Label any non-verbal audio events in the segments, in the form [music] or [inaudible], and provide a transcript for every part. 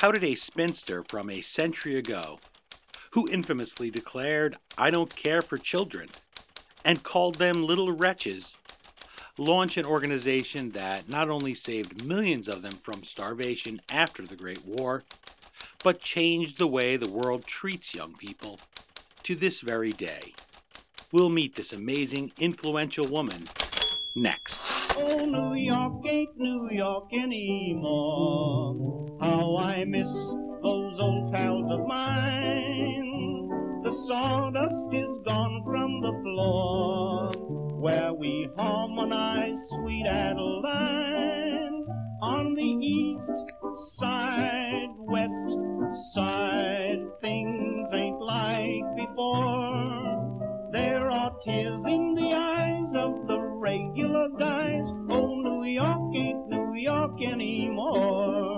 How did a spinster from a century ago, who infamously declared, I don't care for children, and called them little wretches, launch an organization that not only saved millions of them from starvation after the Great War, but changed the way the world treats young people to this very day? We'll meet this amazing, influential woman next. Oh, New York ain't New York anymore. How I miss those old pals of mine. The sawdust is gone from the floor where we harmonize sweet Adeline on the east side, west side. Things ain't like before. There are tears in the eyes of the regular guys. Oh, New York ain't New York anymore.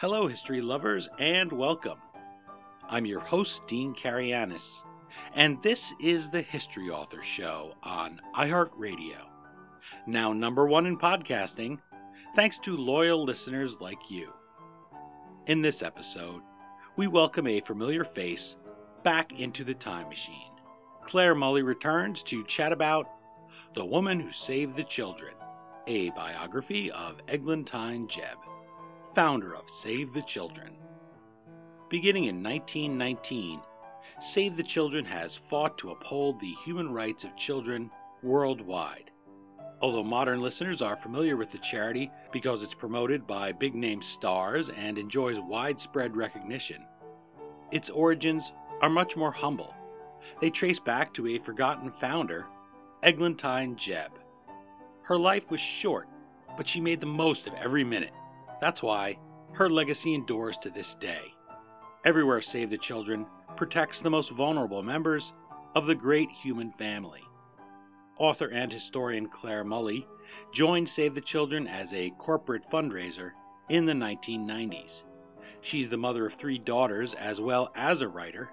Hello, history lovers, and welcome. I'm your host, Dean Karayanis, and this is the History Author Show on iHeartRadio. Now, number one in podcasting, thanks to loyal listeners like you. In this episode, we welcome a familiar face back into the time machine. Clare Mulley returns to chat about The Woman Who Saved the Children, a biography of Eglantyne Jebb, founder of Save the Children. Beginning in 1919, Save the Children has fought to uphold the human rights of children worldwide. Although modern listeners are familiar with the charity because it's promoted by big name stars and enjoys widespread recognition, its origins are much more humble. They trace back to a forgotten founder, Eglantyne Jebb. Her life was short, but she made the most of every minute. That's why her legacy endures to this day. Everywhere Save the Children protects the most vulnerable members of the great human family. Author and historian Clare Mulley joined Save the Children as a corporate fundraiser in the 1990s. She's the mother of three daughters as well as a writer,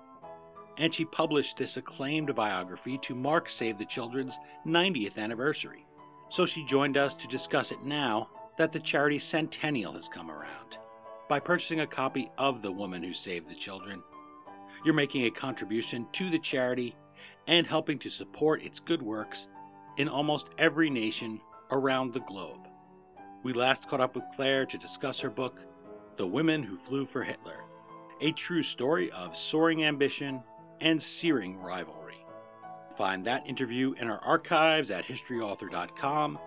and she published this acclaimed biography to mark Save the Children's 90th anniversary. So she joined us to discuss it now that the charity centennial has come around. By purchasing a copy of The Woman Who Saved the Children, you're making a contribution to the charity and helping to support its good works in almost every nation around the globe. We last caught up with Clare to discuss her book, The Women Who Flew for Hitler, a true story of soaring ambition and searing rivalry. Find that interview in our archives at historyauthor.com,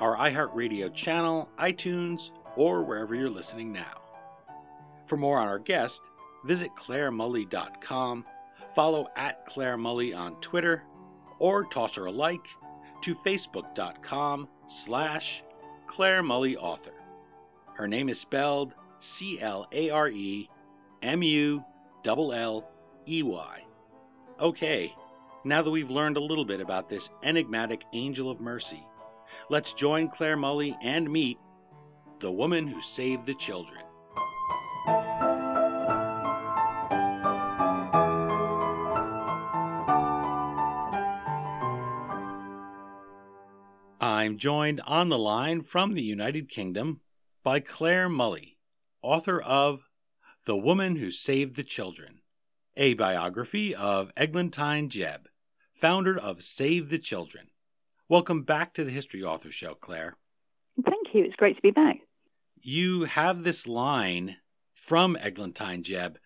our iHeartRadio channel, iTunes, or wherever you're listening now. For more on our guest, visit claremulley.com, follow at Clare Mulley on Twitter, or toss her a like to facebook.com slash Clare Author. Her name is spelled C L A R E M U L L E Y. Okay, now that we've learned a little bit about this enigmatic angel of mercy, let's join Clare Mulley and meet the woman who saved the children. I'm joined on the line from the United Kingdom by Clare Mulley, author of The Woman Who Saved the Children, a biography of Eglantyne Jebb, founder of Save the Children. Welcome back to the History Author Show, Clare. Thank you. It's great to be back. You have this line from Eglantyne Jebb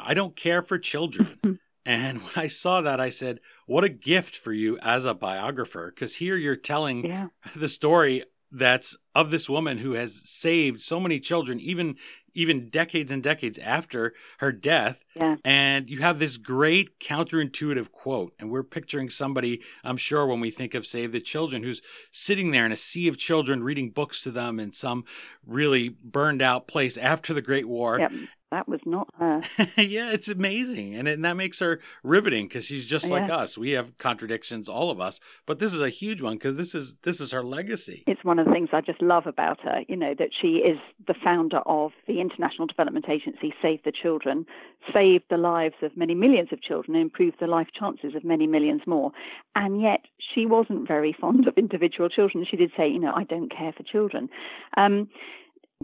I don't care for children. [laughs] and when I saw that, I said, what a gift for you as a biographer, because here you're telling Yeah. the story that's of this woman who has saved so many children, even even decades and decades after her death. Yeah. And you have this great counterintuitive quote. And we're picturing somebody, I'm sure, when we think of Save the Children, who's sitting there in a sea of children reading books to them in some really burned out place after the Great War. Yep. That was not her. [laughs] yeah, it's amazing. And, and that makes her riveting because she's just like us. We have contradictions, all of us. But this is a huge one because this is this is her legacy. It's one of the things I just love about her, you know, that she is the founder of the International Development Agency Save the Children, saved the lives of many millions of children, and improved the life chances of many millions more. And yet she wasn't very fond of individual children. She did say, you know, I don't care for children. Um,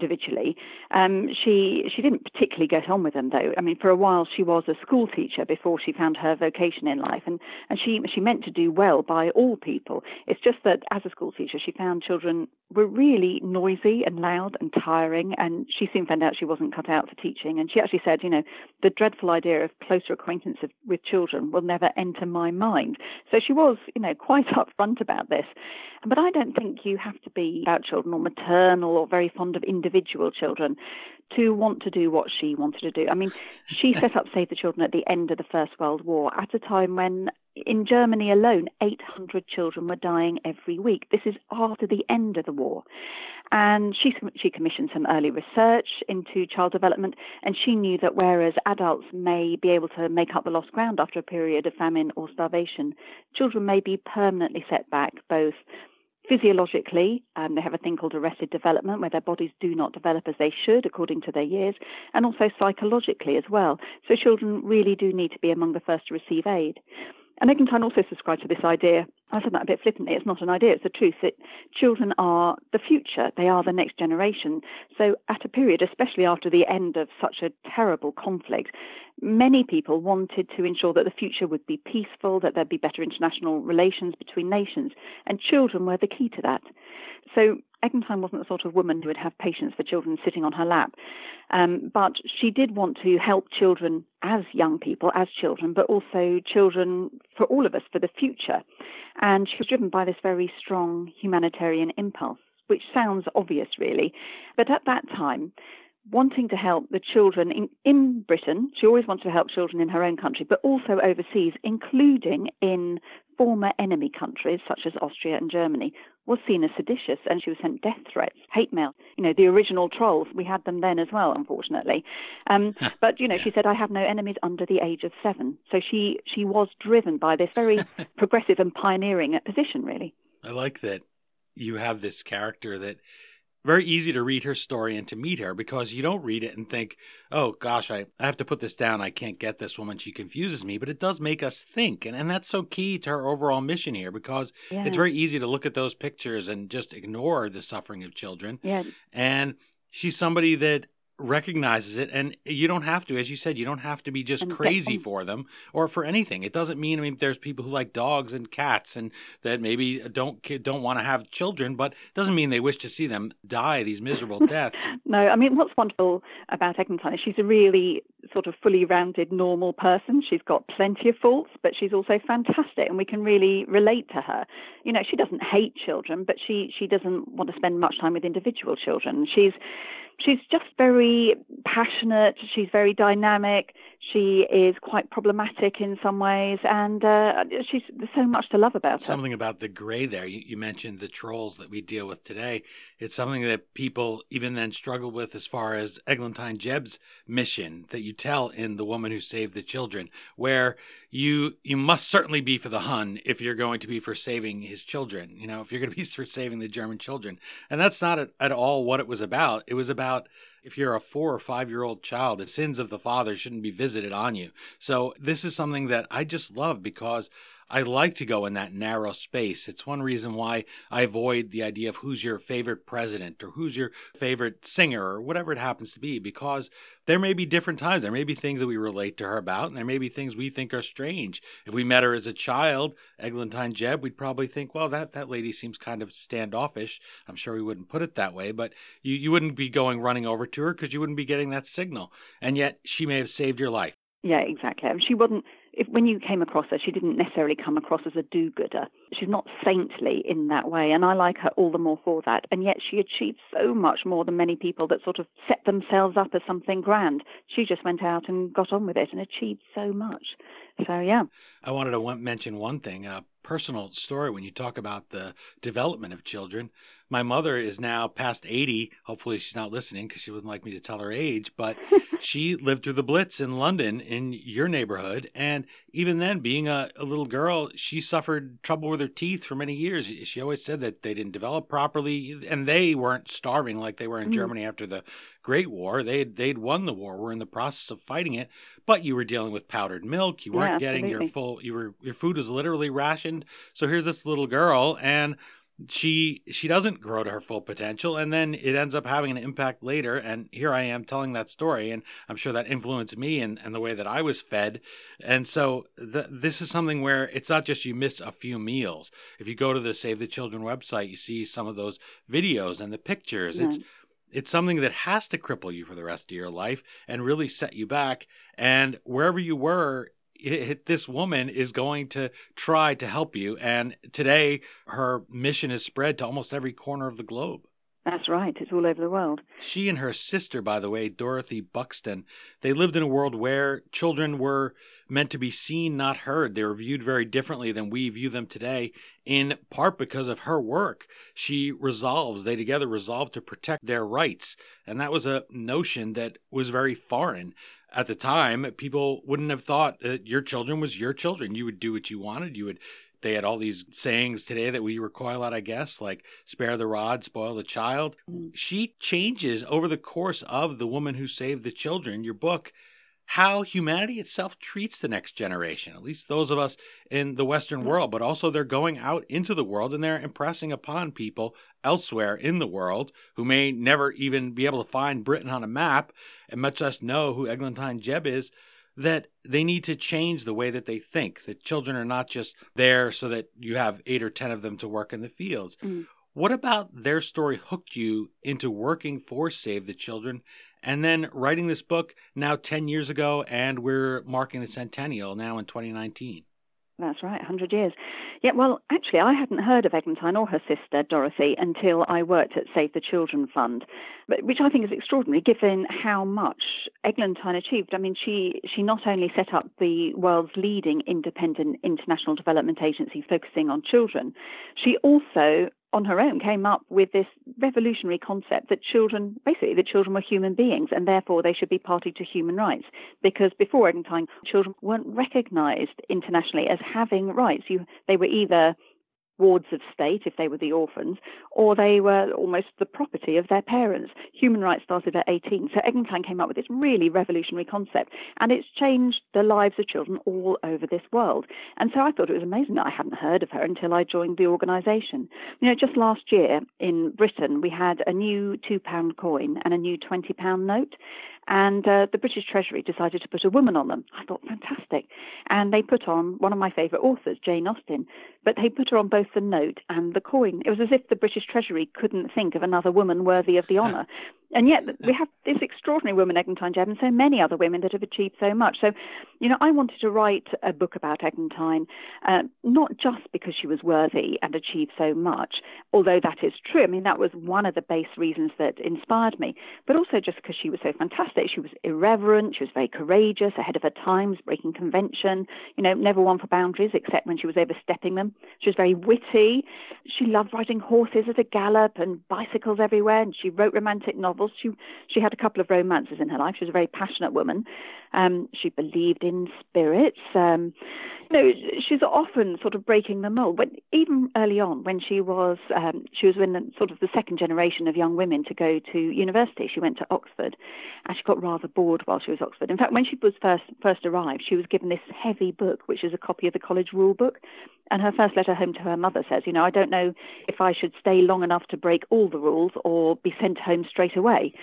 individually. Um, she she didn't particularly get on with them though. I mean, for a while she was a school teacher before she found her vocation in life, and and she she meant to do well by all people. It's just that as a school teacher, she found children were really noisy and loud and tiring, and she soon found out she wasn't cut out for teaching. And she actually said, you know, the dreadful idea of closer acquaintance of, with children will never enter my mind. So she was, you know, quite [laughs] upfront about this. But I don't think you have to be about children or maternal or very fond of individual children to want to do what she wanted to do. I mean, she [laughs] set up Save the Children at the end of the First World War at a time when in Germany alone, 800 children were dying every week. This is after the end of the war. And she, she commissioned some early research into child development, and she knew that whereas adults may be able to make up the lost ground after a period of famine or starvation, children may be permanently set back both Physiologically, um, they have a thing called arrested development, where their bodies do not develop as they should according to their years, and also psychologically as well. So children really do need to be among the first to receive aid. And Eglantyne also subscribed to this idea. I said that a bit flippantly. It's not an idea, it's the truth that children are the future. They are the next generation. So, at a period, especially after the end of such a terrible conflict, many people wanted to ensure that the future would be peaceful, that there'd be better international relations between nations. And children were the key to that. So, Eglantyne wasn't the sort of woman who would have patience for children sitting on her lap. Um, but she did want to help children as young people, as children, but also children for all of us for the future. And she was driven by this very strong humanitarian impulse, which sounds obvious, really. But at that time, wanting to help the children in, in Britain. She always wanted to help children in her own country, but also overseas, including in former enemy countries such as Austria and Germany, was seen as seditious and she was sent death threats, hate mail. You know, the original trolls, we had them then as well, unfortunately. Um, [laughs] but, you know, she said, I have no enemies under the age of seven. So she, she was driven by this very [laughs] progressive and pioneering position, really. I like that you have this character that very easy to read her story and to meet her because you don't read it and think, oh gosh, I, I have to put this down. I can't get this woman. She confuses me. But it does make us think. And, and that's so key to her overall mission here because yeah. it's very easy to look at those pictures and just ignore the suffering of children. Yeah. And she's somebody that recognizes it and you don't have to as you said you don't have to be just crazy for them or for anything. It doesn't mean i mean there's people who like dogs and cats and that maybe don't don't want to have children but it doesn't mean they wish to see them die these miserable deaths. [laughs] No i mean what's wonderful about eglantyne is she's a really sort of fully rounded normal person she's got plenty of faults but she's also fantastic and we can really relate to her you know she doesn't hate children but she she doesn't want to spend much time with individual children she's she's just very passionate. She's very dynamic. She is quite problematic in some ways, and uh, she's there's so much to love about her. Something about the gray there. You, you, mentioned the trolls that we deal with today. It's something that people even then struggle with as far as Eglantyne Jebb's mission that you tell in The Woman Who Saved the Children, where you you must certainly be for the Hun if you're going to be for saving his children. You know, if you're going to be [laughs] for saving the German children, and that's not at, at all what it was about. It was about if you're a four or five year old child, the sins of the father shouldn't be visited on you. So this is something that I just love because I like to go in that narrow space. It's one reason why I avoid the idea of who's your favorite president or who's your favorite singer or whatever it happens to be, because there may be different times. There may be things that we relate to her about, and there may be things we think are strange. If we met her as a child, Eglantyne Jebb, we'd probably think, well, that, that lady seems kind of standoffish. I'm sure we wouldn't put it that way, but you, you wouldn't be going running over to her because you wouldn't be getting that signal. And yet she may have saved your life. Yeah, exactly. She wasn't if, when you came across her, she didn't necessarily come across as a do gooder. She's not saintly in that way, and I like her all the more for that. And yet she achieved so much more than many people that sort of set themselves up as something grand. She just went out and got on with it and achieved so much. So, yeah. I wanted to mention one thing a personal story when you talk about the development of children my mother is now past 80. Hopefully, she's not listening because she wouldn't like me to tell her age, but [laughs] she lived through the Blitz in London in your neighborhood. And even then, being a, a, little girl, she suffered trouble with her teeth for many years. She always said that they didn't develop properly and they weren't starving like they were in mm. Germany after the Great War. They'd, they'd won the war, were in the process of fighting it, but you were dealing with powdered milk. You weren't yeah, getting your full, you were, your food was literally rationed. So here's this little girl and she she doesn't grow to her full potential and then it ends up having an impact later and here i am telling that story and i'm sure that influenced me and, and the way that i was fed. And so the, this is something where it's not just you missed a few meals. If you go to the save the children website you see some of those videos and the pictures. It's it's something that has to cripple you for the rest of your life and really set you back. And wherever you were it, this woman is going to try to help you. And today, her mission is spread to almost every corner of the globe. That's right. It's all over the world. She and her sister, by the way, Dorothy Buxton, they lived in a world where children were meant to be seen, not heard. They were viewed very differently than we view them today, in part because of her work. She resolves, they together resolve to protect their rights. And that was a notion that was very foreign at the time, people wouldn't have thought that your children was your children. You would do what you wanted. You would. They had all these sayings today that we recoil at, I guess, like "spare the rod, spoil the child." Mm. She changes over the course of the woman who saved the children. Your book how humanity itself treats the next generation, at least those of us in the Western mm. world, but also they're going out into the world and they're impressing upon people elsewhere in the world who may never even be able to find Britain on a map and much less know who Eglantyne Jebb is, that they need to change the way that they think. That children are not just there so that you have eight or ten of them to work in the fields. Mm. What about their story hooked you into working for Save the Children and then writing this book now 10 years ago, and we're marking the centennial now in 2019. That's right, 100 years. Yeah, well, actually, I hadn't heard of Eglantyne or her sister, Dorothy, until I worked at Save the Children Fund, which I think is extraordinary given how much Eglantyne achieved. I mean, she, she not only set up the world's leading independent international development agency focusing on children, she also on her own came up with this revolutionary concept that children, basically, that children were human beings and therefore they should be party to human rights. Because before Eglantyne, children weren't recognized internationally as having rights. You, they were either wards of state if they were the orphans, or they were almost the property of their parents. Human rights started at 18. So Eglantyne came up with this really revolutionary concept, and it's changed the lives of children all over this world. And so I thought it was amazing that I hadn't heard of her until I joined the organisation. You know, just last year in Britain, we had a new £2 coin and a new £20 note. And uh, the British Treasury decided to put a woman on them. I thought, fantastic. And they put on one of my favourite authors, Jane Austen, but they put her on both the note and the coin. It was as if the British Treasury couldn't think of another woman worthy of the [laughs] honour. And yet we have this extraordinary woman, Eglantyne Jebb, and so many other women that have achieved so much. So, you know, I wanted to write a book about Eglantyne, uh, not just because she was worthy and achieved so much, although that is true. I mean, that was one of the base reasons that inspired me, but also just because she was so fantastic. She was irreverent, she was very courageous, ahead of her times, breaking convention, you know, never one for boundaries except when she was overstepping them. She was very witty. She loved riding horses at a gallop and bicycles everywhere, and she wrote romantic novels novels. She she had a couple of romances in her life. She was a very passionate woman. Um, she believed in spirits. Um, you know, she's often sort of breaking the mold. But even early on, when she was um, she was in the, sort of the second generation of young women to go to university. She went to Oxford, and she got rather bored while she was at Oxford. In fact, when she was first first arrived, she was given this heavy book, which is a copy of the college rule book. And her first letter home to her mother says, you know, I don't know if I should stay long enough to break all the rules or be sent home straight away.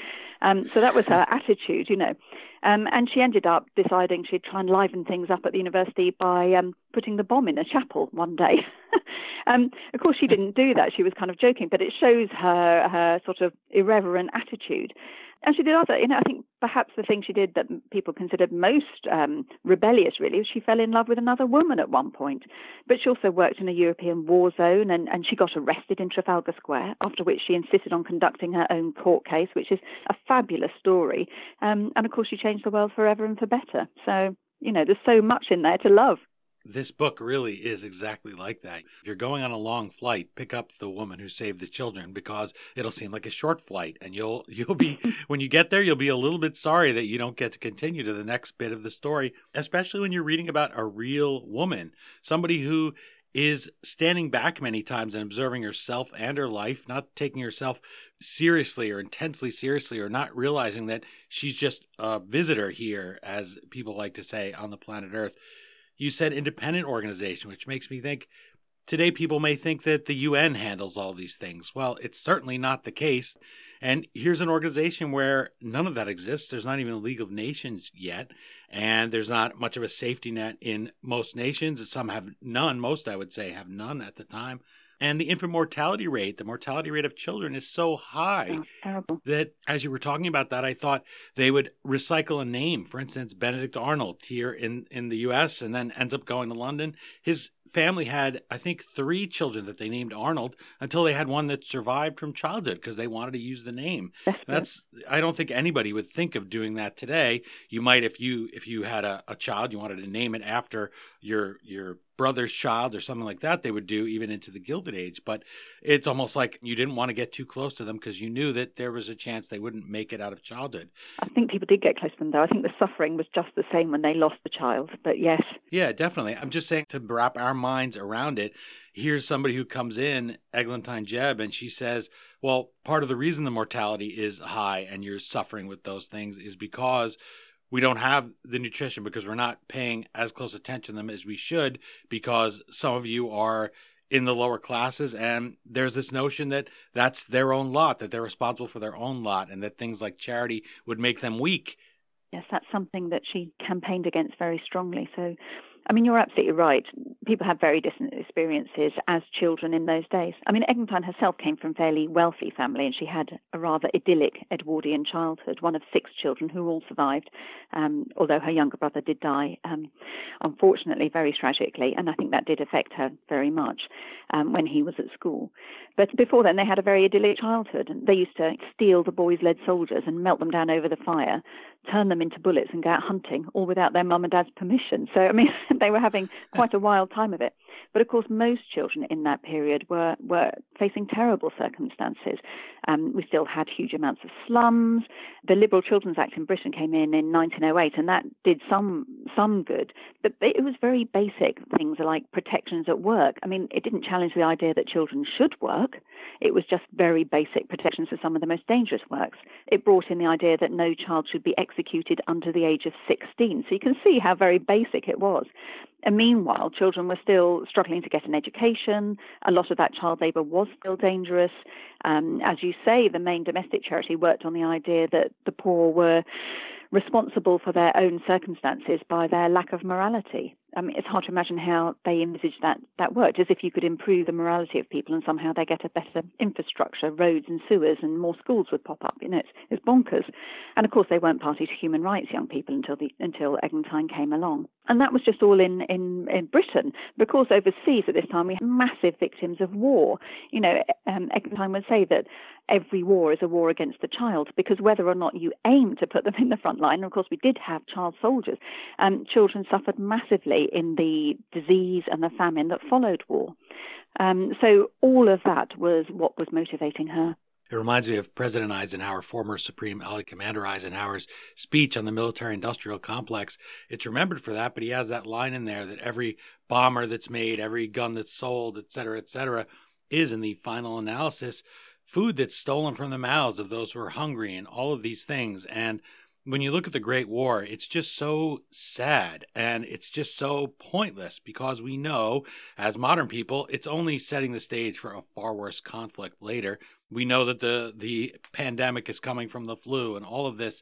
Um, so that was her attitude, you know. Um, and she ended up deciding she'd try and liven things up at the university by um, putting the bomb in a chapel one day. [laughs] um, of course, she didn't do that. She was kind of joking, but it shows her her sort of irreverent attitude. And she did other, you know, I think perhaps the thing she did that people considered most um, rebellious really was she fell in love with another woman at one point. But she also worked in a European war zone and, and she got arrested in Trafalgar Square, after which she insisted on conducting her own court case, which is a fabulous story. Um, and of course, she changed the world forever and for better. So, you know, there's so much in there to love. This book really is exactly like that. If you're going on a long flight, pick up The Woman Who Saved the Children because it'll seem like a short flight and you'll [laughs] you'll be when you get there you'll be a little bit sorry that you don't get to continue to the next bit of the story, especially when you're reading about a real woman, somebody who is standing back many times and observing herself and her life, not taking herself seriously or intensely seriously, or not realizing that she's just a visitor here, as people like to say, on the planet Earth. You said independent organization, which makes me think Today, people may think that the UN handles all these things. Well, it's certainly not the case. And here's an organization where none of that exists. There's not even a League of Nations yet. And there's not much of a safety net in most nations. Some have none. Most, I would say, have none at the time. And the infant mortality rate, the mortality rate of children is so high oh, that as you were talking about that, I thought they would recycle a name. For instance, Benedict Arnold here in, in the US and then ends up going to London. His family had, I think, three children that they named Arnold until they had one that survived from childhood because they wanted to use the name. That's I don't think anybody would think of doing that today. You might if you if you had a, a child, you wanted to name it after your your brother's child or something like that they would do even into the gilded age. But it's almost like you didn't want to get too close to them because you knew that there was a chance they wouldn't make it out of childhood. I think people did get close to them though. I think the suffering was just the same when they lost the child but yes. Yeah definitely. I'm just saying to wrap our minds around it. Here's somebody who comes in eglantyne Jebb, and she says well part of the reason the mortality is high and you're suffering with those things is because we don't have the nutrition because we're not paying as close attention to them as we should because some of you are in the lower classes and there's this notion that that's their own lot that they're responsible for their own lot and that things like charity would make them weak. Yes that's something that she campaigned against very strongly. So I mean, you're absolutely right. People have very different experiences as children in those days. I mean, Eglantyne herself came from a fairly wealthy family, and she had a rather idyllic Edwardian childhood, one of six children who all survived, um, although her younger brother did die, um, unfortunately, very tragically, and I think that did affect her very much um, when he was at school. But before then, they had a very idyllic childhood, and they used to steal the boys' lead soldiers and melt them down over the fire, turn them into bullets, and go out hunting, all without their mum and dad's permission. So, I mean, [laughs] they were having quite a wild time of it. But of course, most children in that period were, were facing terrible circumstances. Um, we still had huge amounts of slums. The Liberal Children's Act in Britain came in in 1908, and that did some some good. But it was very basic things like protections at work. I mean, it didn't challenge the idea that children should work. It was just very basic protections for some of the most dangerous works. It brought in the idea that no child should be executed under the age of 16. So you can see how very basic it was. And meanwhile, children were still struggling to get an education. A lot of that child labour was still dangerous. Um, as you say, the main domestic charity worked on the idea that the poor were responsible for their own circumstances by their lack of morality. I mean, it's hard to imagine how they envisaged that that worked, as if you could improve the morality of people and somehow they get a better infrastructure, roads and sewers, and more schools would pop up. You know, it's, it's bonkers. And of course, they weren't party to human rights, young people, until the until Eglantyne came along. And that was just all in, in, in Britain. Course, overseas at this time, we had massive victims of war. You know, um, Eglantyne would say that every war is a war against the child because whether or not you aim to put them [laughs] in the front line, and of course, we did have child soldiers, um, children suffered massively in the disease and the famine that followed war. Um, so all of that was what was motivating her. It reminds me of President Eisenhower, former Supreme Allied Commander Eisenhower's speech on the military industrial complex. It's remembered for that, but he has that line in there that every bomber that's made, every gun that's sold, et cetera, et cetera, is in the final analysis food that's stolen from the mouths of those who are hungry and all of these things. And when you look at the Great War, it's just so sad and it's just so pointless because we know, as modern people, it's only setting the stage for a far worse conflict later. We know that the the pandemic is coming from the flu and all of this.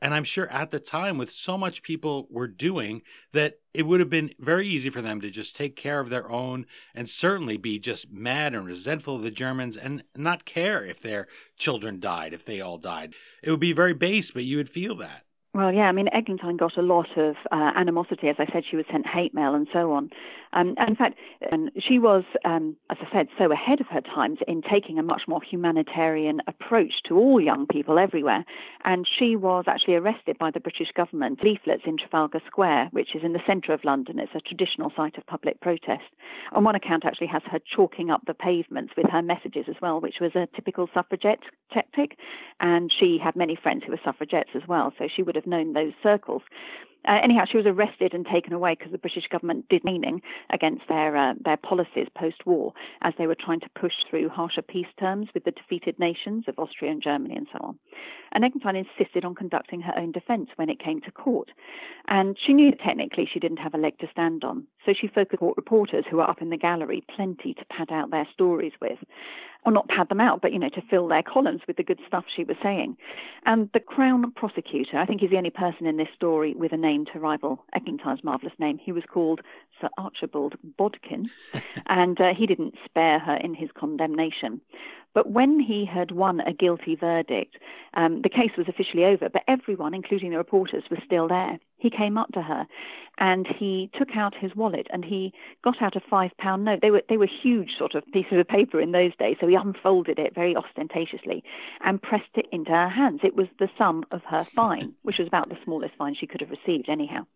And I'm sure at the time, with so much people were doing, that it would have been very easy for them to just take care of their own and certainly be just mad and resentful of the Germans and not care if their children died, if they all died. It would be very base, but you would feel that. Well, yeah, I mean, Eglantyne got a lot of uh, animosity. As I said, she was sent hate mail and so on. Um, and in fact, um, she was, um, as I said, so ahead of her times in taking a much more humanitarian approach to all young people everywhere. And she was actually arrested by the British government. Leaflets in Trafalgar Square, which is in the centre of London. It's a traditional site of public protest. On one account, actually has her chalking up the pavements with her messages as well, which was a typical suffragette tactic. And she had many friends who were suffragettes as well, so she would have known those circles. Uh, anyhow, she was arrested and taken away because the British government did meaning against their uh, their policies post-war as they were trying to push through harsher peace terms with the defeated nations of Austria and Germany and so on. And Eglantyne insisted on conducting her own defence when it came to court, and she knew technically she didn't have a leg to stand on, so she focused on reporters who were up in the gallery plenty to pad out their stories with or not pad them out, but you know, to fill their columns with the good stuff she was saying. And the Crown prosecutor, I think he's the only person in this story with a name to rival Eglantyne's marvellous name. He was called Sir Archibald Bodkin, [laughs] and uh, he didn't spare her in his condemnation. But when he had won a guilty verdict, um, the case was officially over, but everyone, including the reporters, was still there. He came up to her and he took out his wallet and he got out a five pound note. They were they were huge sort of pieces of paper in those days, so he unfolded it very ostentatiously and pressed it into her hands. It was the sum of her [laughs] fine, which was about the smallest fine she could have received anyhow.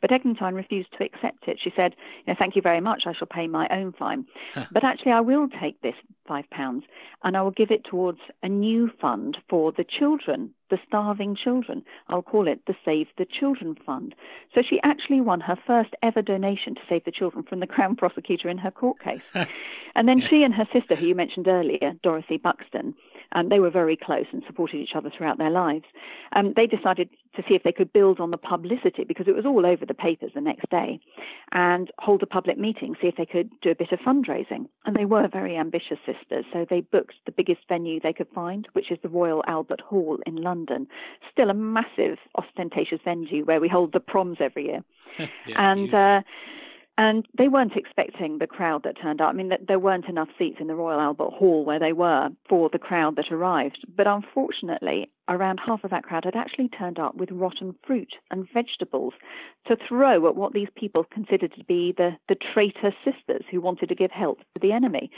But Eglantyne refused to accept it. She said, you know, Thank you very much, I shall pay my own fine. but actually, I will take this five pounds and I will give it towards a new fund for the children, the starving children. I'll call it the Save the Children Fund. So she actually won her first ever donation to Save the Children from the [laughs] Crown prosecutor in her court case. [laughs] and then she and her sister, who you mentioned earlier, Dorothy Buxton, um, they were very close and supported each other throughout their lives. Um, they decided to see if they could build on the publicity because it was all over the papers the next day and hold a public meeting, see if they could do a bit of fundraising. And they were very ambitious sisters, so they booked the biggest venue they could find, which is the Royal Albert Hall in London. Still a massive, ostentatious venue where we hold the proms every year. [laughs] yeah, and uh, and they weren't expecting the crowd that turned up. I mean, there weren't enough seats in the Royal Albert Hall where they were for the crowd that arrived. But unfortunately, around half of that crowd had actually turned up with rotten fruit and vegetables to throw at what these people considered to be the, the traitor sisters who wanted to give help to the enemy.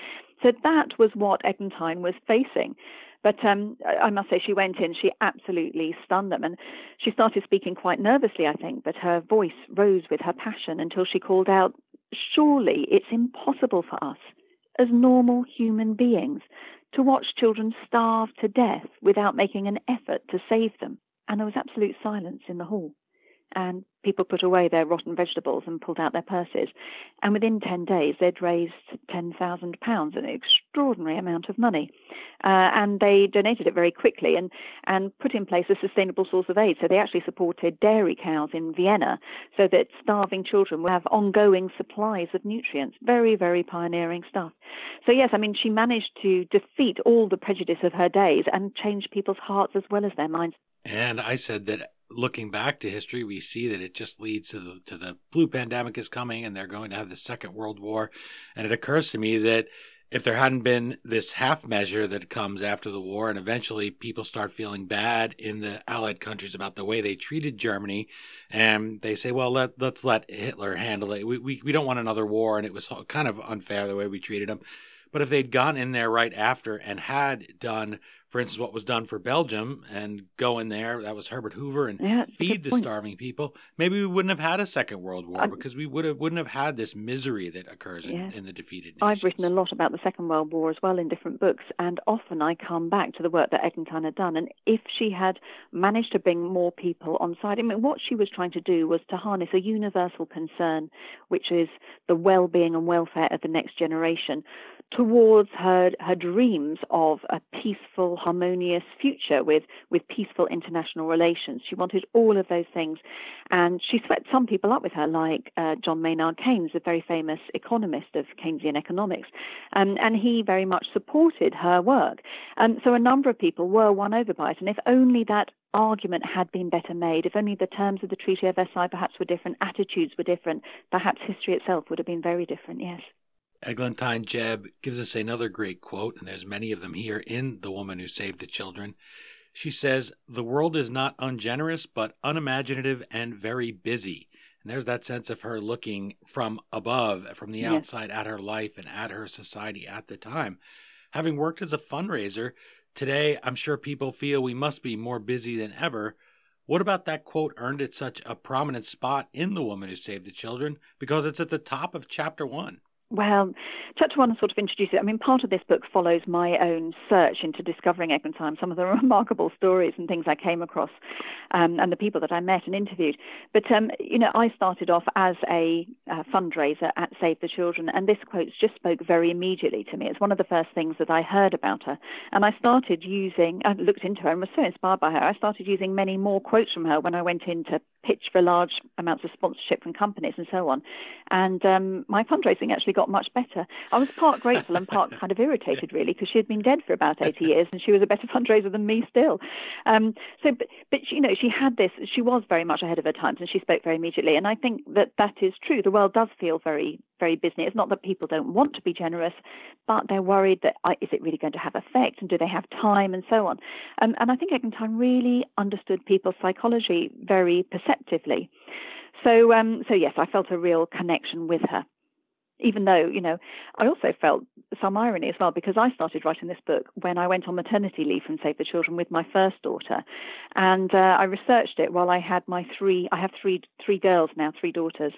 So that was what Eglantyne was facing. But um, I must say, she went in, she absolutely stunned them. And she started speaking quite nervously, I think, but her voice rose with her passion until she called out, Surely it's impossible for us, as normal human beings, to watch children starve to death without making an effort to save them. And there was absolute silence in the hall. And people put away their rotten vegetables and pulled out their purses. And within 10 days, they'd raised £10,000, an extraordinary amount of money. Uh, and they donated it very quickly and, and put in place a sustainable source of aid. So they actually supported dairy cows in Vienna so that starving children would have ongoing supplies of nutrients. Very, very pioneering stuff. So, yes, I mean, she managed to defeat all the prejudice of her days and change people's hearts as well as their minds. And I said that looking back to history, we see that it just leads to the to the flu pandemic is coming, and they're going to have the Second World War. And it occurs to me that if there hadn't been this half measure that comes after the war, and eventually people start feeling bad in the Allied countries about the way they treated Germany, and they say, well, let, let's let Hitler handle it. We, we, we don't want another war, and it was kind of unfair the way we treated him. But if they'd gone in there right after and had done for instance, what was done for Belgium and go in there, that was Herbert Hoover, and yeah, feed the point. starving people, maybe we wouldn't have had a second world war because we would have wouldn't have had this misery that occurs in, yeah. in the defeated nations. I've written a lot about the Second World War as well in different books, and often I come back to the work that Eglantyne had done. And if she had managed to bring more people on side, I mean, what she was trying to do was to harness a universal concern, which is the well-being and welfare of the next generation, towards her her dreams of a peaceful harmonious future with, with peaceful international relations. She wanted all of those things. And she swept some people up with her, like uh, John Maynard Keynes, a very famous economist of Keynesian economics. Um, and he very much supported her work. Um, so a number of people were won over by it. And if only that argument had been better made, if only the terms of the Treaty of Versailles perhaps were different, attitudes were different, perhaps history itself would have been very different, yes. Eglantyne Jebb gives us another great quote, and there's many of them here in The Woman Who Saved the Children. She says, The world is not ungenerous, but unimaginative and very busy. And there's that sense of her looking from above, from the Yes. outside at her life and at her society at the time. Having worked as a fundraiser, today I'm sure people feel we must be more busy than ever. What about that quote earned it such a prominent spot in The Woman Who Saved the Children? Because it's at the top of chapter one. Well, chapter one sort of introduces. I mean, part of this book follows my own search into discovering Eglantyne, some of the [laughs] remarkable stories and things I came across, um, and the people that I met and interviewed. But um, you know, I started off as a uh, fundraiser at Save the Children, and this quote just spoke very immediately to me. It's one of the first things that I heard about her, and I started using. I looked into her and was so inspired by her. I started using many more quotes from her when I went in to pitch for large amounts of sponsorship from companies and so on. And um, my fundraising actually got much better. I was part grateful and part kind of irritated, really, because she had been dead for about 80 years and she was a better fundraiser than me still. Um, so, but, but, you know, she had this, she was very much ahead of her times and she spoke very immediately. And I think that that is true. The world does feel very, very busy. It's not that people don't want to be generous, but they're worried that is it really going to have effect and do they have time and so on. Um, and I think Eglantyne really understood people's psychology very perceptively. So, um, so yes, I felt a real connection with her even though, you know, I also felt some irony as well because I started writing this book when I went on maternity leave from Save the Children with my first daughter, and uh, I researched it while I had my three. I have three three girls now, three daughters,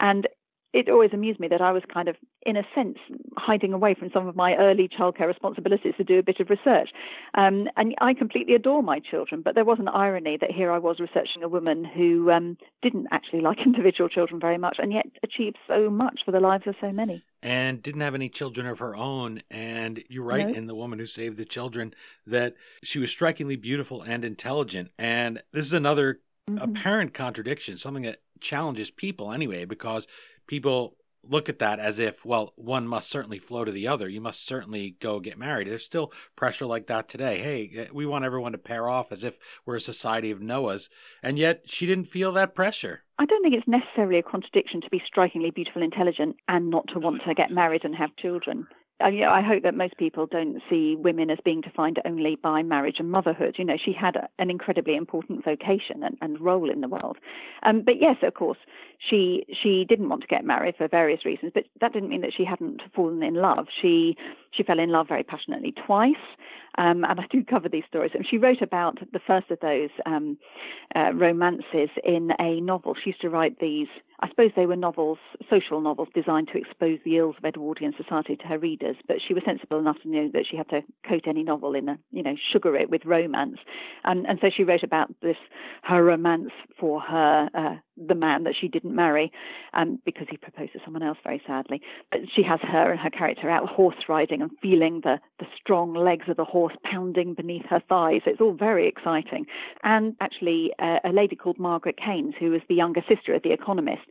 and it always amused me that I was kind of, in a sense, hiding away from some of my early childcare responsibilities to do a bit of research. Um, and I completely adore my children, but there was an irony that here I was researching a woman who um, didn't actually like [laughs] individual children very much and yet achieved so much for the lives of so many. And didn't have any children of her own. And you're right no. in The Woman Who Saved the Children that she was strikingly beautiful and intelligent. And this is another mm-hmm. apparent contradiction, something that challenges people anyway, because people look at that as if, well, one must certainly flow to the other. You must certainly go get married. There's still pressure like that today. Hey, eh, we want everyone to pair off as if we're a society of Noahs. And yet she didn't feel that pressure. I don't think it's necessarily a contradiction to be strikingly beautiful, intelligent, and not to want to get married and have children. I, I hope that most people don't see women as being defined only by marriage and motherhood. You know, she had a, an incredibly important vocation and, and role in the world. Um, but yes, of course, she she didn't want to get married for various reasons, but that didn't mean that she hadn't fallen in love. She she fell in love very passionately twice, um, and I do cover these stories. And she wrote about the first of those um, uh, romances in a novel. She used to write these I suppose they were novels, social novels, designed to expose the ills of Edwardian society to her readers. But she was sensible enough to know that she had to coat any novel in a, you know, sugar it with romance. And, and so she wrote about this, her romance for her, uh, the man that she didn't marry, um, because he proposed to someone else, very sadly. But she has her and her character out horse riding and feeling the, the strong legs of the horse pounding beneath her thighs. It's all very exciting. And actually, uh, a lady called Margaret Keynes, who was the younger sister of the economist,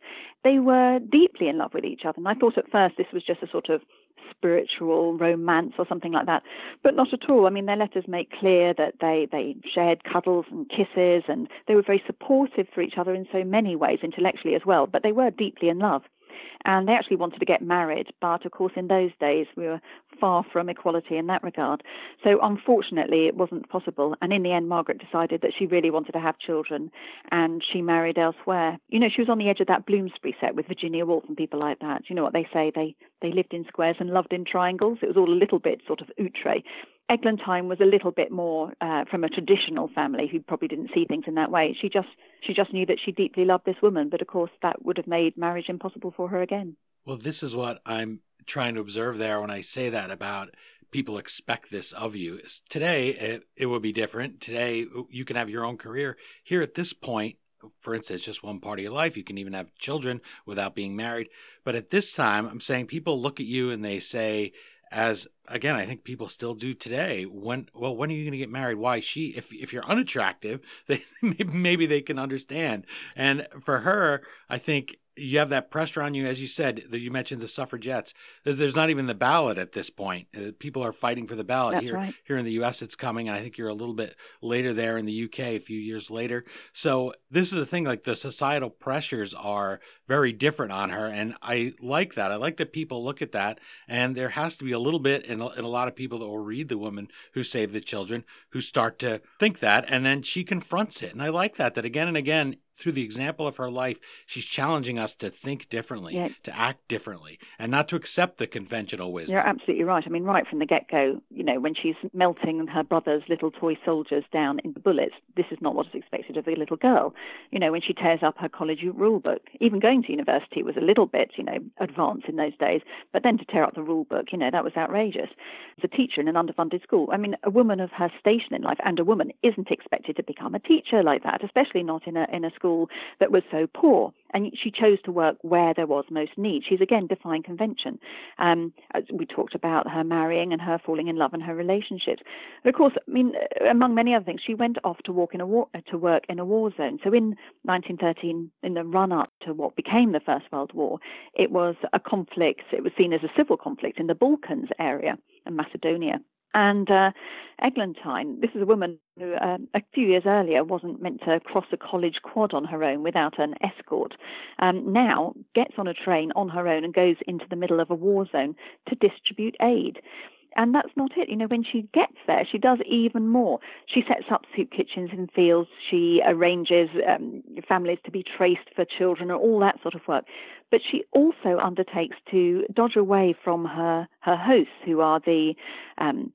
they were deeply in love with each other. And I thought at first this was just a sort of spiritual romance or something like that, but not at all. I mean, their letters make clear that they, they shared cuddles and kisses and they were very supportive for each other in so many ways, intellectually as well, but they were deeply in love and they actually wanted to get married. But of course, in those days, we were far from equality in that regard. So unfortunately, it wasn't possible. And in the end, Margaret decided that she really wanted to have children, and she married elsewhere. You know, she was on the edge of that Bloomsbury set with Virginia Woolf and people like that. You know what they say? They they lived in squares and loved in triangles. It was all a little bit sort of outre. Eglantyne was a little bit more uh, from a traditional family who probably didn't see things in that way. She just she just knew that she deeply loved this woman, but of course that would have made marriage impossible for her again. Well, this is what I'm trying to observe there when I say that about people expect this of you. Today it, it would be different. Today you can have your own career. Here at this point, for instance, just one part of your life. You can even have children without being married. But at this time, I'm saying people look at you and they say, as again i think people still do today. When well when are you going to get married? Why? She if if you're unattractive [laughs] they maybe, maybe they can understand. And for her i think you have that pressure on you, as you said, that you mentioned the suffragettes. There's, there's not even the ballot at this point. Uh, people are fighting for the ballot That's here. Right. Here in the U.S., it's coming, and I think you're a little bit later there in the U.K. a few years later. So this is the thing. Like the societal pressures are very different on her, and I like that. I like that people look at that, and there has to be a little bit in a, in a lot of people that will read the woman who saved the children who start to think that, and then she confronts it, and I like that. That again and again through the example of her life, she's challenging us to think differently, yeah. to act differently, and not to accept the conventional wisdom. You're absolutely right. I mean, right from the get go, you know, when she's melting her brother's little toy soldiers down into bullets, this is not what is expected of a little girl. You know, when she tears up her college rule book, even going to university was a little bit, you know, advanced in those days, but then to tear up the rule book, you know, that was outrageous. As a teacher in an underfunded school, I mean, a woman of her station in life and a woman isn't expected to become a teacher like that, especially not in a in a school that was so poor. And she chose to work where there was most need. She's again defying convention. Um, we talked about her marrying and her falling in love and her relationships. But of course, I mean, among many other things, she went off to walk in a war, to work in a war zone. So in 1913, in the run up to what became the First World War, it was a conflict. It was seen as a civil conflict in the Balkans area and Macedonia. And uh, Eglantyne, this is a woman who uh, a few years earlier wasn't meant to cross a college quad on her own without an escort, um, now gets on a train on her own and goes into the middle of a war zone to distribute aid and that's not it. You know, when she gets there, she does even more. She sets up soup kitchens in fields. She arranges um, families to be traced for children, and all that sort of work. But she also undertakes to dodge away from her her hosts, who are the um,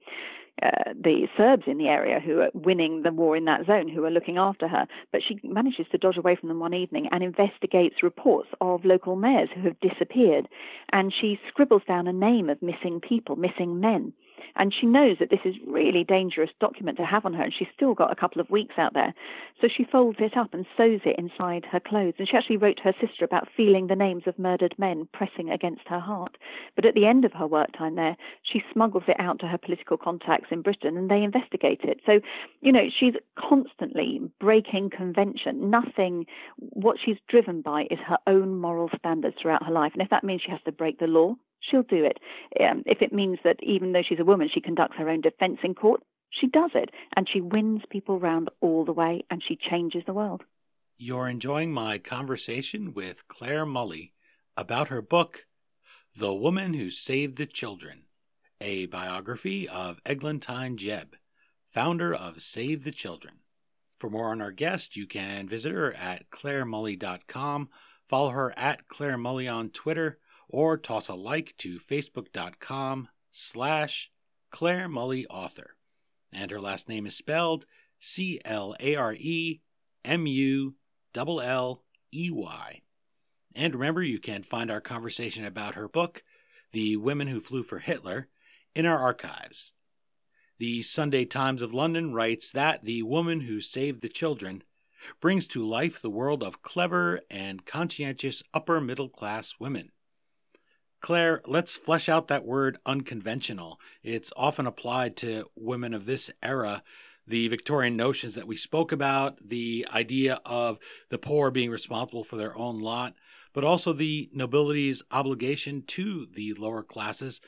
uh, the Serbs in the area who are winning the war in that zone, who are looking after her. But she manages to dodge away from them one evening and investigates reports of local mayors who have disappeared. And she scribbles down a name of missing people, missing men. And she knows that this is really dangerous document to have on her, and she's still got a couple of weeks out there. So she folds it up and sews it inside her clothes. And she actually wrote to her sister about feeling the names of murdered men pressing against her heart. But at the end of her work time there, she smuggles it out to her political contacts in Britain, and they investigate it. So, you know, she's constantly breaking convention. Nothing, what she's driven by is her own moral standards throughout her life. And if that means she has to break the law, she'll do it. Um, if it means that even though she's a woman, she conducts her own defense in court, she does it. And she wins people round all the way and she changes the world. You're enjoying my conversation with Clare Mulley about her book, The Woman Who Saved the Children, a biography of Eglantyne Jebb, founder of Save the Children. For more on our guest, you can visit her at claremulley.com, follow her at Clare Mulley on Twitter, or toss a like to facebook.com slash Clare Mulley Author. And her last name is spelled C L A R E M U L L E Y. And remember, you can find our conversation about her book, The Women Who Flew for Hitler, in our archives. The Sunday Times of London writes that The Woman Who Saved the Children brings to life the world of clever and conscientious upper middle class women. Clare, let's flesh out that word unconventional. It's often applied to women of this era. The Victorian notions that we spoke about, the idea of the poor being responsible for their own lot, but also the nobility's obligation to the lower classes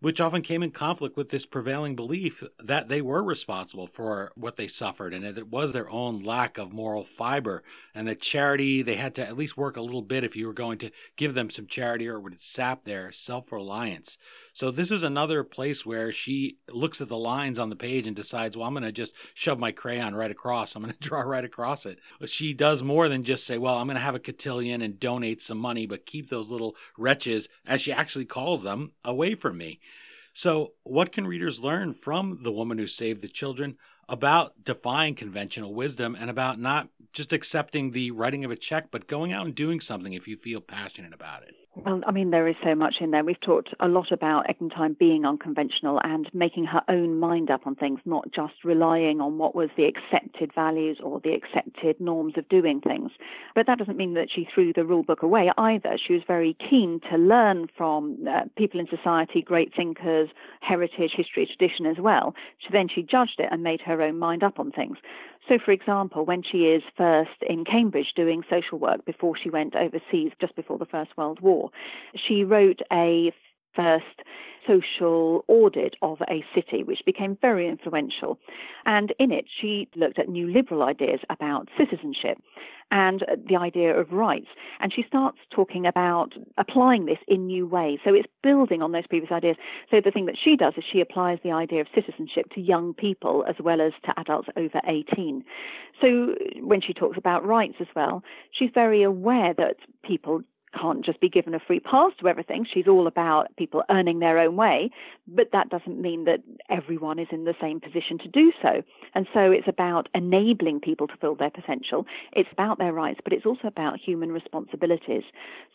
which often came in conflict with this prevailing belief that they were responsible for what they suffered and it was their own lack of moral fiber and that charity they had to at least work a little bit if you were going to give them some charity or it would sap their self-reliance. So this is another place where she looks at the lines on the page and decides well i'm going to just shove my crayon right across. I'm going [laughs] to draw right across it. She does more than just say well i'm going to have a cotillion and donate some money but keep those little wretches as she actually calls them away from me so, what can readers learn from the woman who saved the children about defying conventional wisdom and about not just accepting the writing of a check, but going out and doing something if you feel passionate about it? Well, I mean, there is so much in there. We've talked a lot about Eglantyne being unconventional and making her own mind up on things, not just relying on what was the accepted values or the accepted norms of doing things. But that doesn't mean that she threw the rule book away either. She was very keen to learn from uh, people in society, great thinkers, heritage, history, tradition as well. So then she judged it and made her own mind up on things. So, for example, when she is first in Cambridge doing social work before she went overseas, just before the First World War, she wrote a first social audit of a city, which became very influential. And in it, she looked at new liberal ideas about citizenship and the idea of rights. And she starts talking about applying this in new ways. So it's building on those previous ideas. So the thing that she does is she applies the idea of citizenship to young people as well as to adults over 18. So when she talks about rights as well, she's very aware that people can't just be given a free pass to everything. She's all about people earning their own way, but that doesn't mean that everyone is in the same position to do so. And so it's about enabling people to fill their potential. It's about their rights, but it's also about human responsibilities.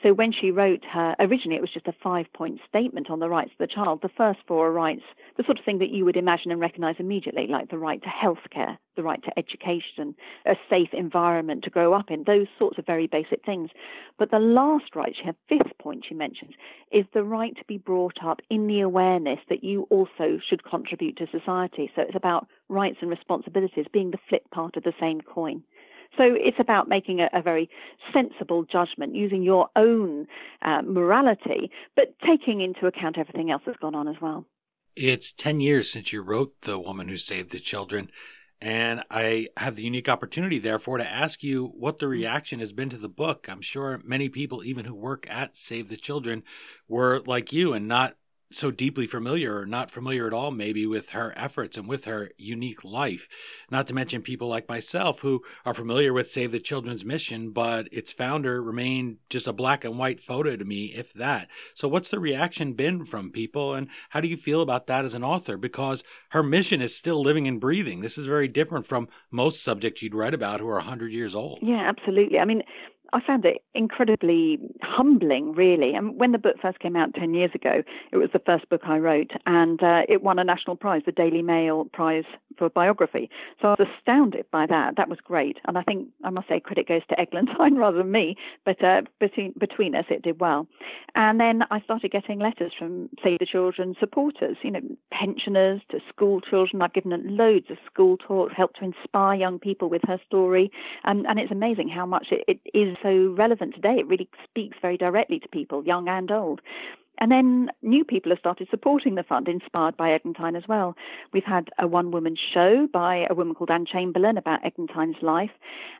So when she wrote her, originally it was just a five point statement on the rights of the child. The first four are rights, the sort of thing that you would imagine and recognize immediately, like the right to healthcare, the right to education, a safe environment to grow up in, those sorts of very basic things. But the last right, she, her fifth point she mentions, is the right to be brought up in the awareness that you also should contribute to society. So it's about rights and responsibilities being the flip part of the same coin. So it's about making a, a very sensible judgment, using your own uh, morality, but taking into account everything else that's gone on as well. It's 10 years since you wrote The Woman Who Saved the Children. And I have the unique opportunity, therefore, to ask you what the hmm. reaction has been to the book. I'm sure many people, even who work at Save the Children, were like you and not so deeply familiar or not familiar at all maybe with her efforts and with her unique life. Not to mention people like myself who are familiar with save the children's mission but its founder remained just a black and white photo to me if that. So what's the reaction been from people and how do you feel about that as an author? Because her mission is still living and breathing. This is very different from most subjects you'd write about who are 100 years old. Yeah absolutely. I mean I found it incredibly humbling, really. And when the book first came out 10 years ago, it was the first book I wrote, and uh, it won a national prize, the Daily Mail Prize for Biography. So I was astounded by that. That was great. And I think, I must say, credit goes to Eglantyne [laughs] rather than me, but uh, between, between us, it did well. And then I started getting letters from Save the Children supporters, you know, pensioners to school children. I've given loads of school talks, helped to inspire young people with her story. Um, and it's amazing how much it, it is so relevant today. It really speaks very directly to people, young and old. And then new people have started supporting the fund, inspired by Eglantyne as well. We've had a one woman show by a woman called Anne Chamberlain about Eglantyne's life.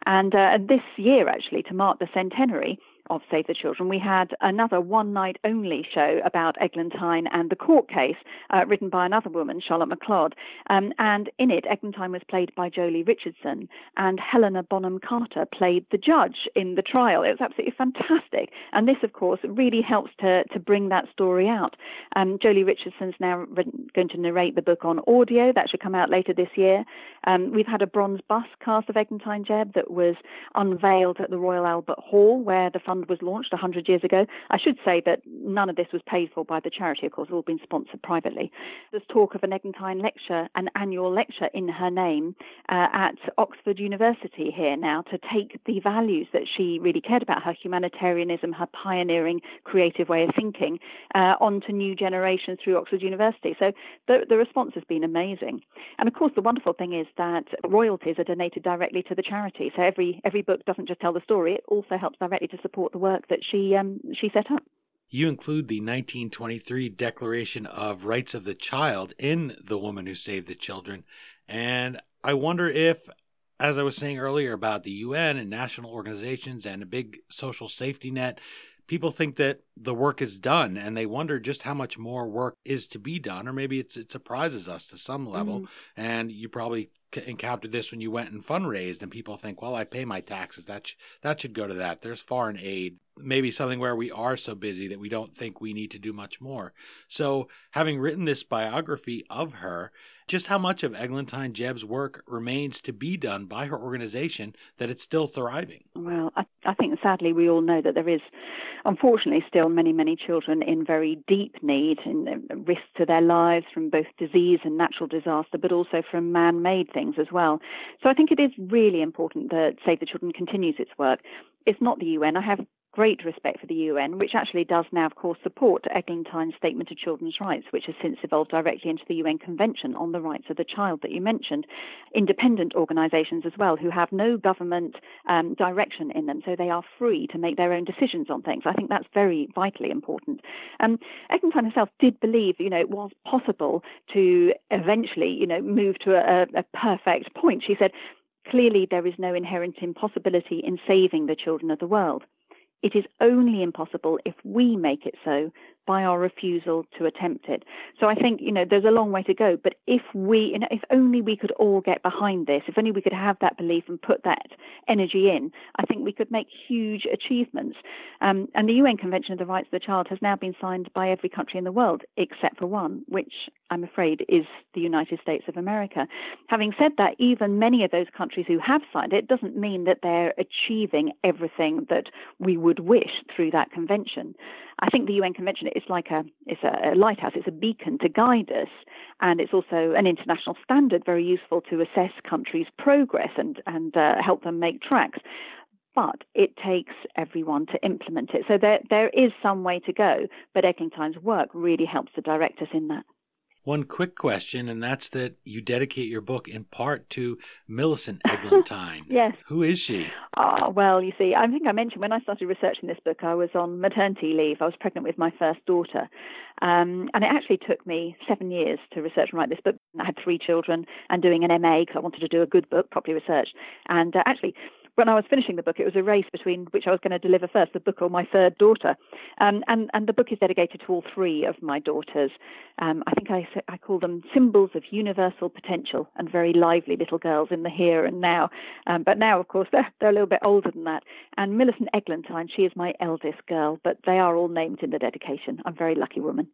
And uh, this year, actually, to mark the centenary, of Save the Children, we had another one night only show about Eglantyne and the court case, uh, written by another woman, Charlotte MacLeod. Um, and in it, Eglantyne was played by Joely Richardson, and Helena Bonham Carter played the judge in the trial. It was absolutely fantastic. And this, of course, really helps to, to bring that story out. Um, Joely Richardson's now going to narrate the book on audio. That should come out later this year. Um, we've had a bronze bust cast of Eglantyne Jebb that was unveiled at the Royal Albert Hall, where the fund was launched 100 years ago. I should say that none of this was paid for by the charity, of course, all been sponsored privately. There's talk of an Eglantyne lecture, an annual lecture in her name uh, at Oxford University here now to take the values that she really cared about, her humanitarianism, her pioneering creative way of thinking, uh, onto new generations through Oxford University. So the, the response has been amazing. And of course, the wonderful thing is that royalties are donated directly to the charity. So every every book doesn't just tell the story; it also helps directly to support the work that she um, she set up. You include the 1923 Declaration of Rights of the Child in The Woman Who Saved the Children. And I wonder if, as I was saying earlier about the UN and national organizations and a big social safety net, people think that the work is done and they wonder just how much more work is to be done or maybe it's it surprises us to some level. Mm-hmm. and you probably encountered this when you went and fundraised and people think well i pay my taxes. That sh- that should go to that. There's foreign aid. Maybe something where we are so busy that we don't think we need to do much more. So having written this biography of her just how much of Eglantyne Jebb's work remains to be done by her organization that it's still thriving? Well, I, I think sadly we all know that there is, unfortunately, still many, many children in very deep need, in risk to their lives from both disease and natural disaster, but also from man made things as well. So I think it is really important that Save the Children continues its work. It's not the UN. I have great respect for the UN, which actually does now, of course, support Eglantyne's Statement of Children's Rights, which has since evolved directly into the UN Convention on the Rights of the Child that you mentioned. Independent organisations as well, who have no government um, direction in them, so they are free to make their own decisions on things. I think that's very vitally important. Um, Eglantyne herself did believe, you know, it was possible to eventually, you know, move to a, a perfect point. She said, clearly there is no inherent impossibility in saving the children of the world. It is only impossible if we make it so by our refusal to attempt it. So I think, you know, there's a long way to go. But if we, you know, if only we could all get behind this, if only we could have that belief and put that energy in, I think we could make huge achievements. Um, and the UN Convention of the Rights of the Child has now been signed by every country in the world except for one, which I'm afraid is the United States of America. Having said that, even many of those countries who have signed it doesn't mean that they're achieving everything that we would wish through that convention. I think the UN Convention is like a it's a lighthouse, it's a beacon to guide us, and it's also an international standard, very useful to assess countries' progress and and uh, help them make tracks. But it takes everyone to implement it. So there there is some way to go, but Eglantyne's work really helps to direct us in that. One quick question, and that's that you dedicate your book in part to Millicent Eglantyne. [laughs] yes. Who is she? Oh, well, you see, I think I mentioned when I started researching this book, I was on maternity leave. I was pregnant with my first daughter. Um, and it actually took me seven years to research and write this book. I had three children and doing an MA because I wanted to do a good book, properly researched. And uh, actually, when I was finishing the book, it was a race between which I was going to deliver first, the book or my third daughter. Um, and, and the book is dedicated to all three of my daughters. Um, I think I, I call them symbols of universal potential and very lively little girls in the here and now. Um, but now, of course, [laughs] they're, they're a little bit older than that. And Millicent Eglantyne, she is my eldest girl, but they are all named in the dedication. I'm a very lucky woman.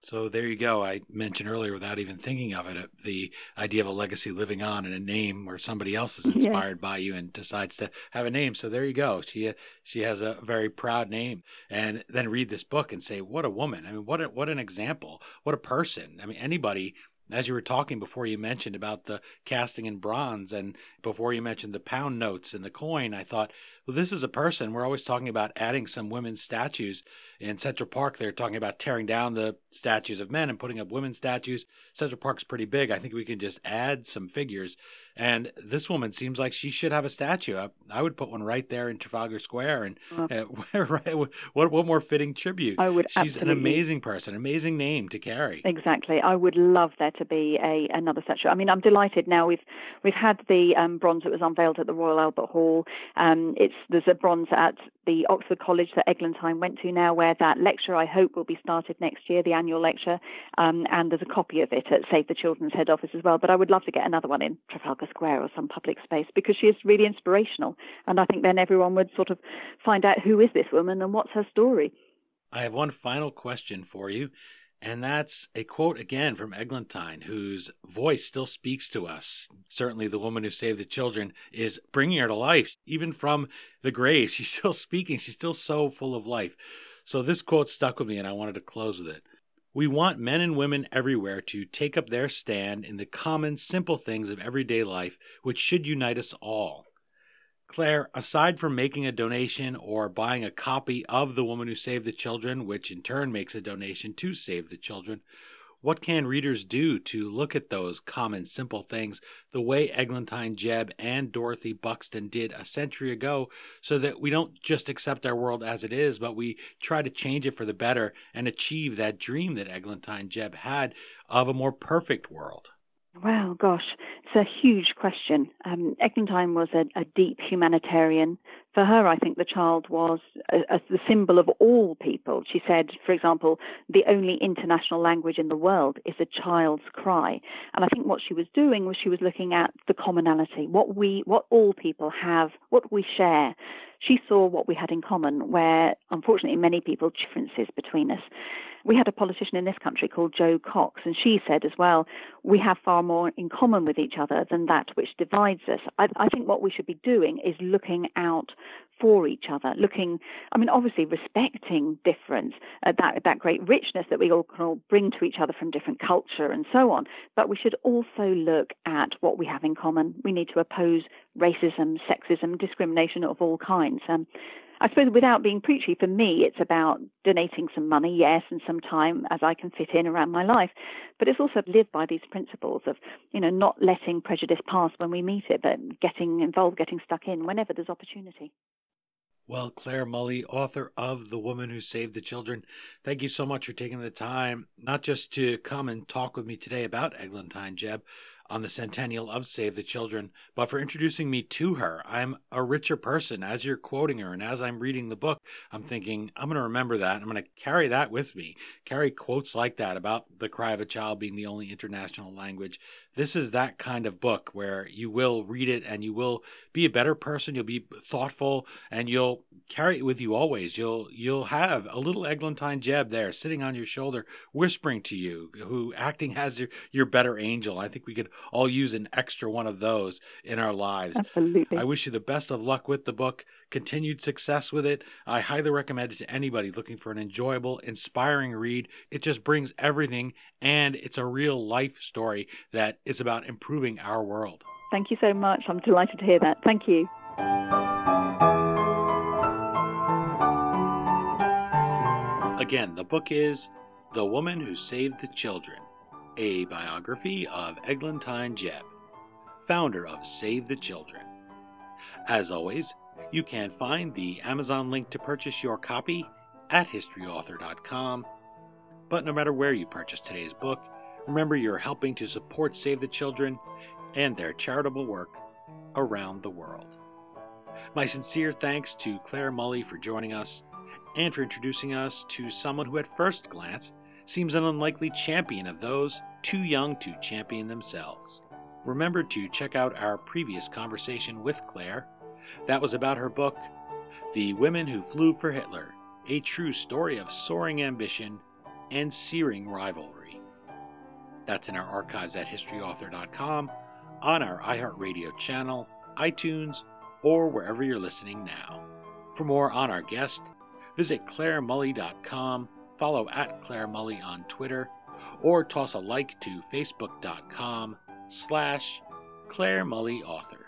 So there you go. I mentioned earlier, without even thinking of it, uh, the idea of a legacy living on in a name where somebody else is [laughs] inspired yeah. by you and decides to have a name. So there you go. She uh, she has a very proud name, and then read this book and say, "What a woman! I mean, what a, what an example! What a person! I mean, anybody as you were talking before you mentioned about the casting in bronze and before you mentioned the pound notes and the coin i thought well this is a person we're always talking about adding some women's statues in central park they're talking about tearing down the statues of men and putting up women's statues central park's pretty big i think we can just add some figures and this woman seems like she should have a statue. I, I would put one right there in Trafalgar Square. And uh, [laughs] what what more fitting tribute? I would. She's absolutely. an amazing person, amazing name to carry. Exactly. I would love there to be a another statue. I mean, I'm delighted now. We've we've had the um, bronze that was unveiled at the Royal Albert Hall. Um, it's there's a bronze at the Oxford College that Eglantyne went to now, where that lecture I hope will be started next year, the annual lecture. Um, and there's a copy of it at Save the Children's head office as well. But I would love to get another one in Trafalgar Square or some public space because she is really inspirational. And I think then everyone would sort of find out who is this woman and what's her story. I have one final question for you. And that's a quote again from Eglantyne, whose voice still speaks to us. Certainly, the woman who saved the children is bringing her to life, even from the grave. [laughs] She's still speaking. She's still so full of life. So, this quote stuck with me, and I wanted to close with it. We want men and women everywhere to take up their stand in the common, simple things of everyday life, which should unite us all. Clare, aside from making a donation or buying a copy of The Woman Who Saved the Children, which in turn makes a donation to Save the Children, what can readers do to look at those common, simple things the way Eglantyne Jebb and Dorothy Buxton did a century ago so that we don't just accept our world as it is, but we try to change it for the better and achieve that dream that Eglantyne Jebb had of a more perfect world? Well, gosh, it's a huge question. Um, Eglantyne was a, a, deep humanitarian. For her, I think the child was a, a, the symbol of all people. She said, for example, the only international language in the world is a child's cry. And I think what she was doing was she was looking at the commonality, what we, what all people have, what we share. She saw what we had in common, where unfortunately many people differences between us we had a politician in this country called Jo Cox, and she said as well, we have far more in common with each other than that which divides us. I, I think what we should be doing is looking out for each other, looking, I mean, obviously respecting difference, uh, that, that great richness that we all can all bring to each other from different culture and so on. But we should also look at what we have in common. We need to oppose racism, sexism, discrimination of all kinds. Um, I suppose without being preachy, for me, it's about donating some money, yes, and some time as I can fit in around my life. But it's also live by these principles of, you know, not letting prejudice pass when we meet it, but getting involved, getting stuck in whenever there's opportunity. Well, Clare Mulley, author of The Woman Who Saved the Children, thank you so much for taking the time, not just to come and talk with me today about Eglantyne Jebb, on the centennial of Save the Children, but for introducing me to her. I'm a richer person as you're quoting her, and as I'm reading the book, I'm thinking, I'm going to remember that. I'm going to carry that with me, carry quotes like that about the cry of a child being the only international language. This is that kind of book where you will read it and you will be a better person, you'll be thoughtful, and you'll carry it with you always. You'll you'll have a little Eglantyne Jebb there sitting on your shoulder, whispering to you, who acting as your, your better angel. I think we could all use an extra one of those in our lives. Absolutely. I wish you the best of luck with the book, continued success with it. I highly recommend it to anybody looking for an enjoyable, inspiring read. It just brings everything, and it's a real life story that is about improving our world. Thank you so much. I'm delighted to hear that. Thank you. Again, the book is The Woman Who Saved the Children, a biography of Eglantyne Jebb, founder of Save the Children. As always, you can find the Amazon link to purchase your copy at historyauthor.com. But no matter where you purchase today's book, remember you're helping to support Save the Children and their charitable work around the world. My sincere thanks to Clare Mulley for joining us and for introducing us to someone who, at first glance, seems an unlikely champion of those too young to champion themselves. Remember to check out our previous conversation with Clare. That was about her book, The Women Who Flew for Hitler A True Story of Soaring Ambition and Searing Rivalry. That's in our archives at historyauthor.com, on our iHeartRadio channel, iTunes, or wherever you're listening now. For more on our guest, visit claremulley.com, follow at Clare Mulley on Twitter, or toss a like to facebook.com slash Clare Mulley Author.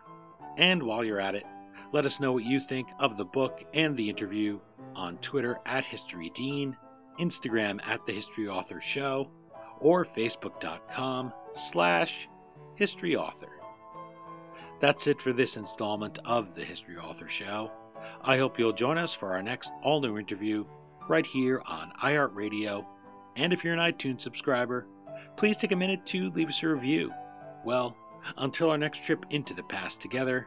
And while you're at it, let us know what you think of the book and the interview on Twitter at History Dean, Instagram at The History Author Show, or facebook.com slash History Author. That's it for this installment of The History Author Show. I hope you'll join us for our next all new interview right here on iHeartRadio. And if you're an iTunes subscriber, please take a minute to leave us a review. Well, until our next trip into the past together,